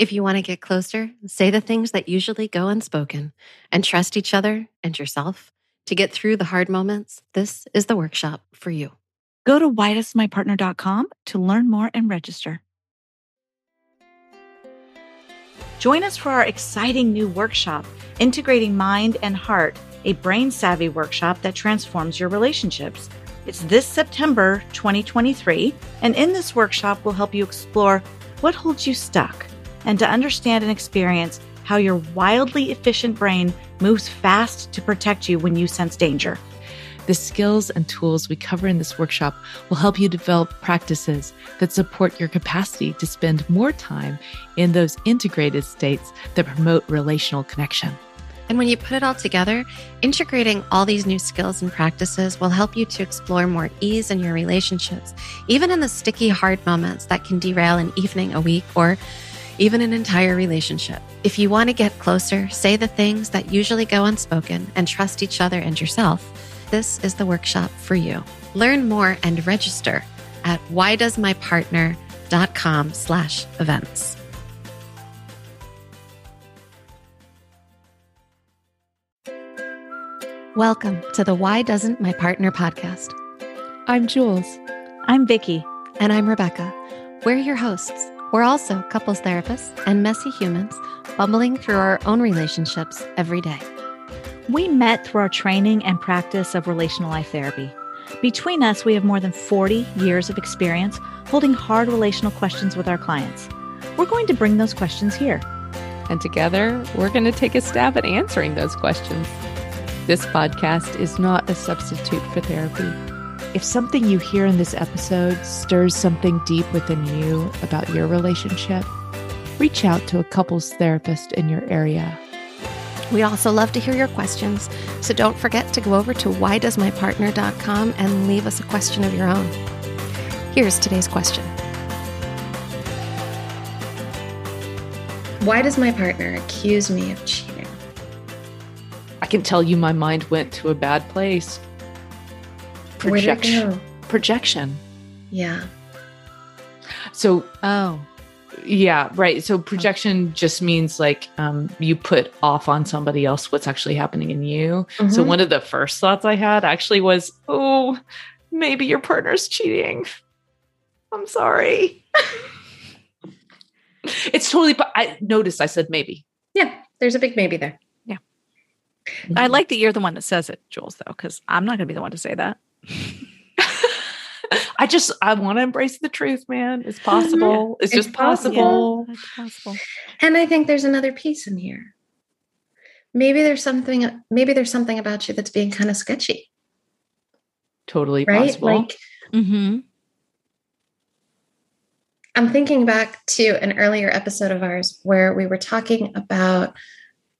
If you want to get closer, say the things that usually go unspoken and trust each other and yourself to get through the hard moments. This is the workshop for you. Go to whydoesmypartner.com to learn more and register. Join us for our exciting new workshop, Integrating Mind and Heart, a brain savvy workshop that transforms your relationships. It's this September 2023, and in this workshop, we'll help you explore what holds you stuck and to understand and experience how your wildly efficient brain moves fast to protect you when you sense danger. The skills and tools we cover in this workshop will help you develop practices that support your capacity to spend more time in those integrated states that promote relational connection. And when you put it all together, integrating all these new skills and practices will help you to explore more ease in your relationships, even in the sticky, hard moments that can derail an evening, a week, or even an entire relationship. If you want to get closer, say the things that usually go unspoken and trust each other and yourself, this is the workshop for you. Learn more and register at whydoesmypartner.com slash events. Welcome to the Why Doesn't My Partner podcast. I'm Jules. I'm Vicky. And I'm Rebecca. We're your hosts. We're also couples therapists and messy humans bumbling through our own relationships every day. We met through our training and practice of relational life therapy. Between us, we have more than 40 years of experience holding hard relational questions with our clients. We're going to bring those questions here. And together, we're going to take a stab at answering those questions. This podcast is not a substitute for therapy. If something you hear in this episode stirs something deep within you about your relationship, reach out to a couples therapist in your area. We also love to hear your questions, so don't forget to go over to whydoesmypartner.com and leave us a question of your own. Here's today's question Why does my partner accuse me of cheating? I can tell you my mind went to a bad place projection. Projection. Yeah. So, oh, yeah, right. So projection just means like um, you put off on somebody else what's actually happening in you. Mm-hmm. So one of the first thoughts I had actually was, oh, maybe your partner's cheating. I'm sorry. it's totally. I noticed I said maybe. Yeah, there's a big maybe there. Yeah. I like that you're the one that says it, Jules, though, because I'm not going to be the one to say that. I just I want to embrace the truth, man. It's possible. It's, it's just possible. Yeah, it's possible. And I think there's another piece in here. Maybe there's something maybe there's something about you that's being kind of sketchy. Totally right? possible. Like mm-hmm. I'm thinking back to an earlier episode of ours where we were talking about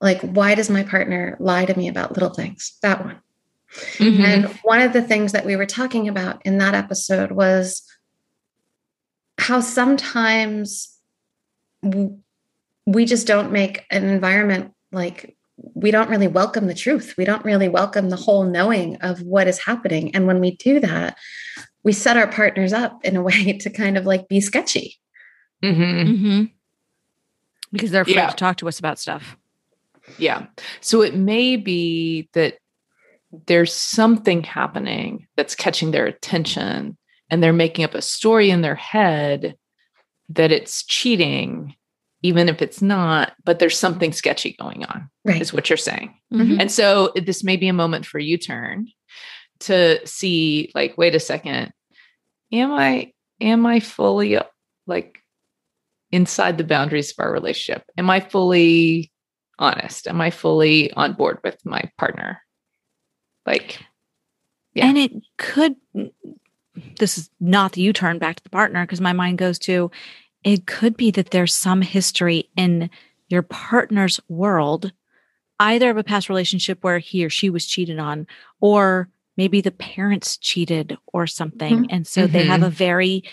like why does my partner lie to me about little things? That one. Mm-hmm. And one of the things that we were talking about in that episode was how sometimes we just don't make an environment like we don't really welcome the truth. We don't really welcome the whole knowing of what is happening. And when we do that, we set our partners up in a way to kind of like be sketchy. Mm-hmm. Mm-hmm. Because they're afraid yeah. to talk to us about stuff. Yeah. So it may be that there's something happening that's catching their attention and they're making up a story in their head that it's cheating even if it's not but there's something sketchy going on right. is what you're saying. Mm-hmm. and so this may be a moment for you turn to see like wait a second am i am i fully like inside the boundaries of our relationship? Am i fully honest? Am i fully on board with my partner like, yeah. And it could, this is not the U turn back to the partner because my mind goes to it could be that there's some history in your partner's world, either of a past relationship where he or she was cheated on, or maybe the parents cheated or something. And so they have Mhm. a very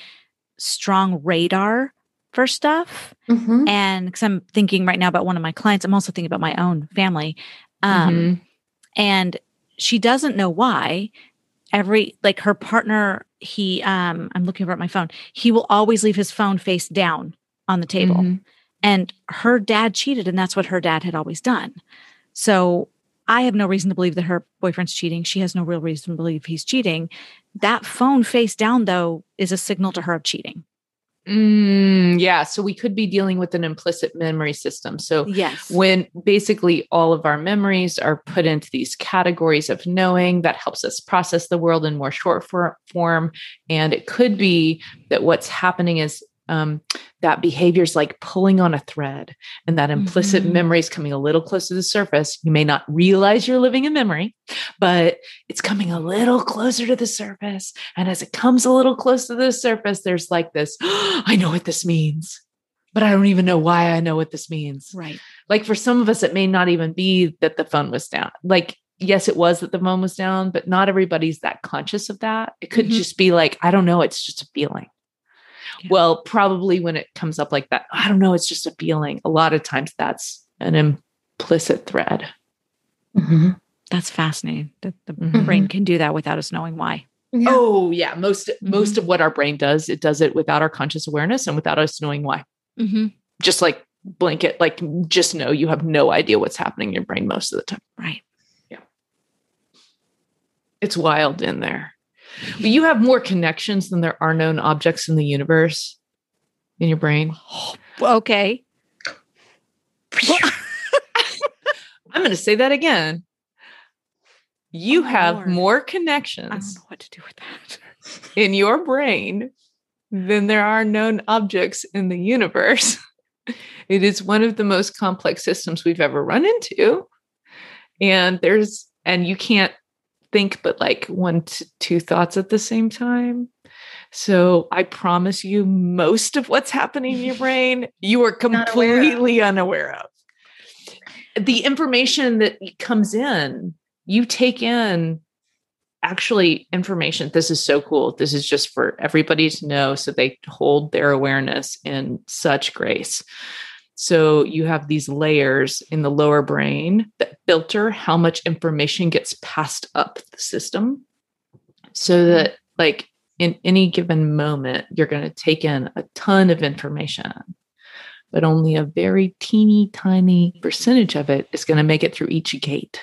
strong radar for stuff. Mhm. And because I'm thinking right now about one of my clients, I'm also thinking about my own family. Um, Mhm. and she doesn't know why every like her partner he um i'm looking over at my phone he will always leave his phone face down on the table. Mhm. and her dad cheated and that's what her dad had always done. So i have no reason to believe that her boyfriend's cheating. She has no real reason to believe he's cheating. That phone face down though is a signal to her of cheating Mm, yeah. So we could be dealing with an implicit memory system. So yes when basically all of our memories are put into these categories of knowing that helps us process the world in more short form and it could be that what's happening is um, that behavior is like pulling on a thread and that implicit Mhm. memory is coming a little close to the surface. You may not realize you're living in memory but it's coming a little closer to the surface. And as it comes a little close to the surface there's like this i know what this means but i don't even know why i know what this means. Right. Like for some of us it may not even be that the phone was down. Like yes it was that the phone was down but not everybody's that conscious of that. It could Mhm. just be like i don't know it's just a feeling Yeah. well probably when it comes up like that i don't know it's just a feeling a lot of times that's an implicit thread Mhm. that's fascinating that the Mhm. brain can do that without us knowing why Yeah. oh yeah most Mm-hmm. most of what our brain does it does it without our conscious awareness and without us knowing why mm-hmm. just like blanket like just know you have no idea what's happening in your brain most of the time right Yeah. it's wild in there. But you have more connections than there are known objects in the universe in your brain. Oh, okay I'm going to say that again. You Oh have Lord. more I don't connections know what to do with that. in your brain than there are known objects in the universe. It is one of the most complex systems we've ever run into. And there's, and you can't think but like one to two thoughts at the same time. So I promise you, most of what's happening in your brain, you are Not aware of. completely unaware of. The information that comes in, you take in actually information. This is so cool. This is just for everybody to know so they hold their awareness in such grace. So you have these layers in the lower brain that filter how much information gets passed up the system so mm-hmm. that like in any given moment you're going to take in a ton of information but only a very teeny tiny percentage of it is going to make it through each gate.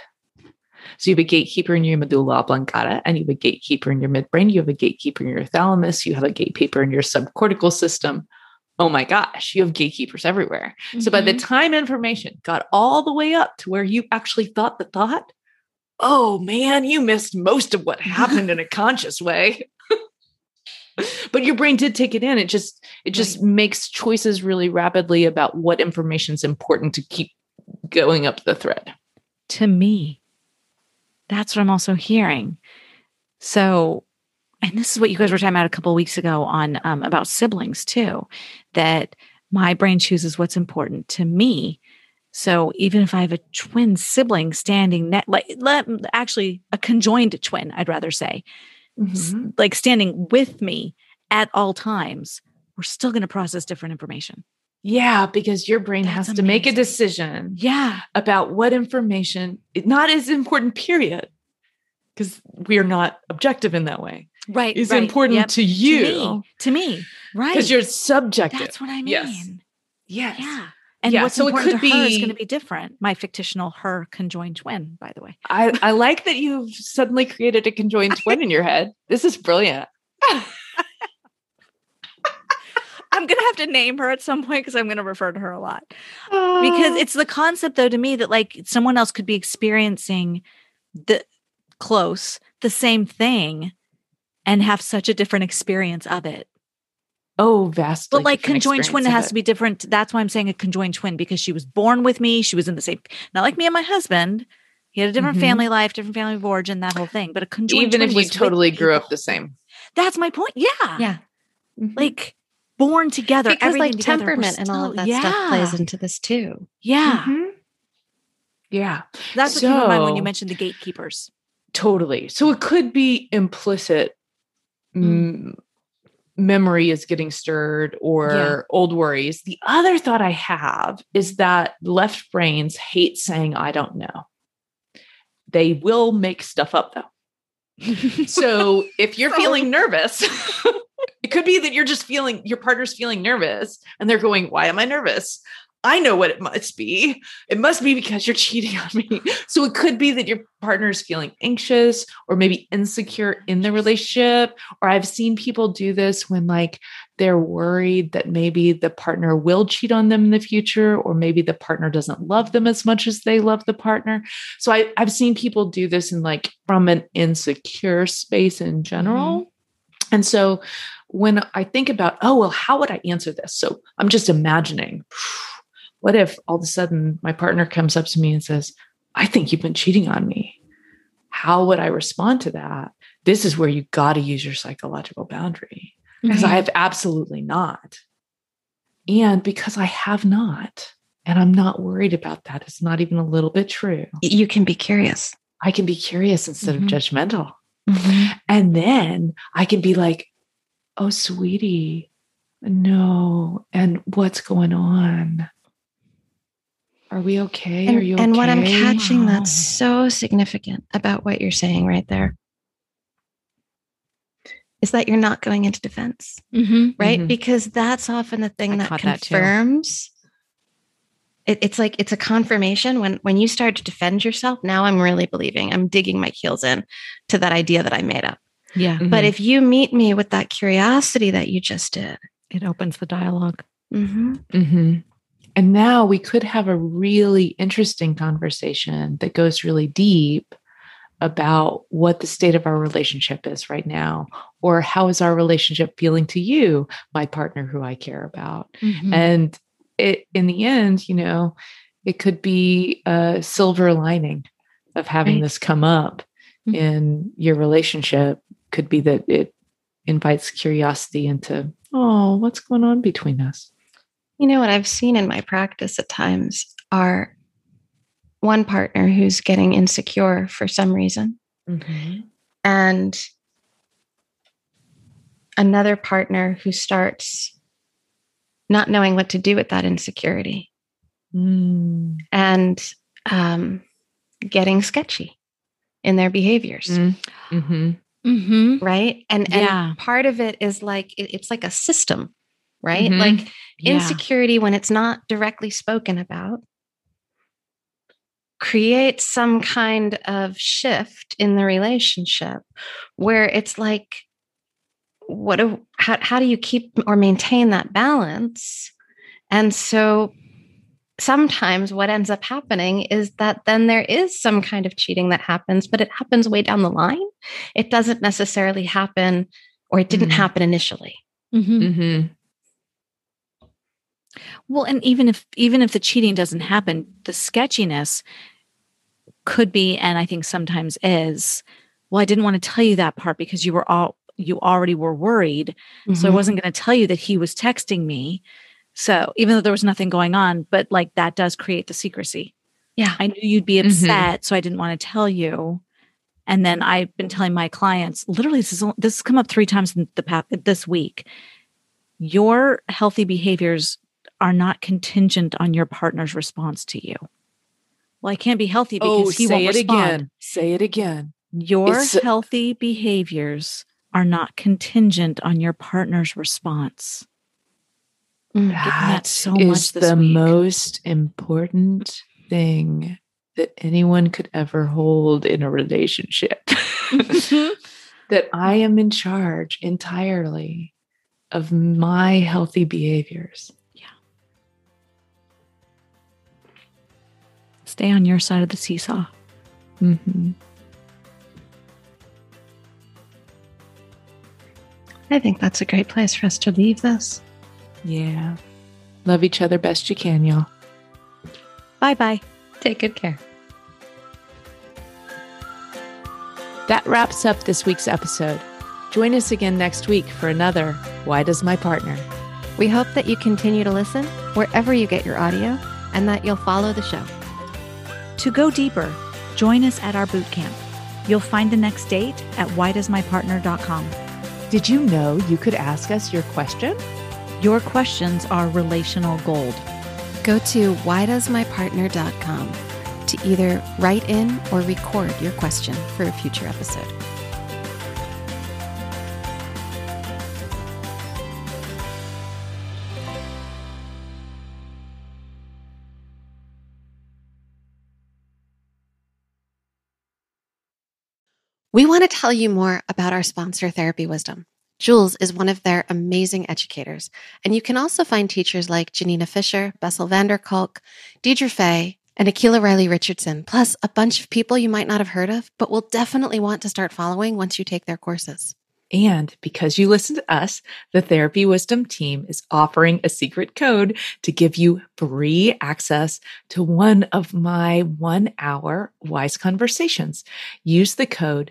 So you have a gatekeeper in your medulla oblongata and you have a gatekeeper in your midbrain you have a gatekeeper in your thalamus you have a gatekeeper in your subcortical system oh my gosh, you have gatekeepers everywhere. So by the Mhm. time information got all the way up to where you actually thought the thought, oh man, you missed most of what happened in a conscious way. but your brain did take it in. It just it just makes choices really rapidly about what information is important to keep going up the thread. to me. That's what I'm also hearing. So, and this is what you guys were talking about a couple of weeks ago on um, about siblings too, that my brain chooses what's important to me. So even if I have a twin sibling standing net, like let, actually a conjoined twin, I'd rather say, s- like standing with me at all times, we're still going to process different information. Yeah, because your brain That's has to make a decision Yeah. about what information not as important period because we are not objective in that way Right. is right. important Yep. to To you me. To me. Right. because you're subjective That's what I mean. Yes. yes Yeah. And Yeah, what's so it could to her is going to be different. My fictional her conjoined twin, by the way. I, I like that you've suddenly created a conjoined twin in your head this is brilliant I'm going to have to name her at some point because I'm going to refer to her a lot. Oh. Because ah. it's the concept, though, to me that like someone else could be experiencing the close, the same thing and have such a different experience of it. oh vastly But like conjoined twin, it has to be different. That's why I'm saying a conjoined twin because she was born with me. She was in the same, not like me and my husband. He had a different Mhm. family life, different family of origin, that whole thing. But a conjoined even twin if you totally grew the up the same That's my point. Yeah. Yeah. Like born together. because everything like together. We're temperament and all of still- that stuff plays into this too. Yeah. Mhm. Yeah. That's what came to mind when you mentioned the gatekeepers. Totally. So it could be implicit mm, memory is getting stirred or Yeah. old worries. The other thought I have is that left brains hate saying, I don't know. They will make stuff up though. So if you're feeling nervous, it could be that you're just feeling your partner's feeling nervous and they're going, Why am I nervous? I know what it must be. It must be because you're cheating on me. So it could be that your partner is feeling anxious or maybe insecure in the relationship. Or I've seen people do this when like they're worried that maybe the partner will cheat on them in the future, or maybe the partner doesn't love them as much as they love the partner. So I, I've seen people do this in like from an insecure space in general. And so when I think about, oh, well, how would I answer this? So I'm just imagining, what if all of a sudden my partner comes up to me and says, I think you've been cheating on me? How would I respond to that? This is where you got to use your psychological boundary because I have absolutely not. And because I have not, and I'm not worried about that, it's not even a little bit true. You can be curious. I can be curious instead Mhm. of judgmental. And then I can be like, oh, sweetie, no. And what's going on? Are we okay? And, Are you and okay? what I'm catching that's so significant about what you're saying right there is that you're not going into defense, Mm-hmm. right? Mhm. Because that's often the thing I that caught that confirms. it, it's like it's a confirmation when when you start to defend yourself. Now I'm really believing. I'm digging my heels in to that idea that I made up. Yeah. Mm-hmm. But if you meet me with that curiosity that you just did, It opens the dialogue. Mm-hmm, And now we could have a really interesting conversation that goes really deep about what the state of our relationship is right now, or how is our relationship feeling to you, my partner who I care about. Mm-hmm. And it, in the end, you know, it could be a silver lining of having Right. this come up Mhm. in your relationship. Could be that it invites curiosity into, oh, what's going on between us? You know what I've seen in my practice at times are one partner who's getting insecure for some reason and another partner who starts not knowing what to do with that insecurity Mm. and um, getting sketchy in their behaviors Mm. Mhm. Mm-hmm. right and Yeah. and part of it is like it- it's like a system right Mhm. like Yeah. insecurity when it's not directly spoken about creates some kind of shift in the relationship where it's like what do how, how do you keep or maintain that balance and so sometimes what ends up happening is that then there is some kind of cheating that happens but it happens way down the line it doesn't necessarily happen or it didn't Mhm. happen initially Mm-hmm. Mhm. Well, and even if even if the cheating doesn't happen, the sketchiness could be, and I think sometimes is, well, I didn't want to tell you that part because you were all you already were worried. So I Mhm. wasn't going to tell you that he was texting me. So even though there was nothing going on, but like that does create the secrecy. yeah I knew you'd be Mhm. upset, so I didn't want to tell you. And then I've been telling my clients, literally, this is this has come up three times in the past this week. Your healthy behaviors are not contingent on your partner's response to you. Well, I can't be healthy oh, because Oh, he say won't it respond. again. Say it again. Your It's- healthy behaviors are not contingent on your partner's response. That so is much the week. most important thing that anyone could ever hold in a relationship. Mm-hmm. that I am in charge entirely of my healthy behaviors. Stay on your side of the seesaw. hmm I think that's a great place for us to leave this. Yeah. Love each other best you can, y'all. Bye bye. Take good care. That wraps up this week's episode. Join us again next week for another Why Does My Partner? We hope that you continue to listen wherever you get your audio and that you'll follow the show. To go deeper, join us at our boot camp. You'll find the next date at whydoesmypartner.com. Did you know you could ask us your question? Your questions are relational gold. Go to whydoesmypartner.com to either write in or record your question for a future episode. We want to tell you more about our sponsor, Therapy Wisdom. Jules is one of their amazing educators, and you can also find teachers like Janina Fisher, Bessel van der Kolk, Deirdre Fay, and Akila Riley Richardson, plus a bunch of people you might not have heard of, but will definitely want to start following once you take their courses. And because you listen to us, the Therapy Wisdom team is offering a secret code to give you free access to one of my one hour wise conversations. Use the code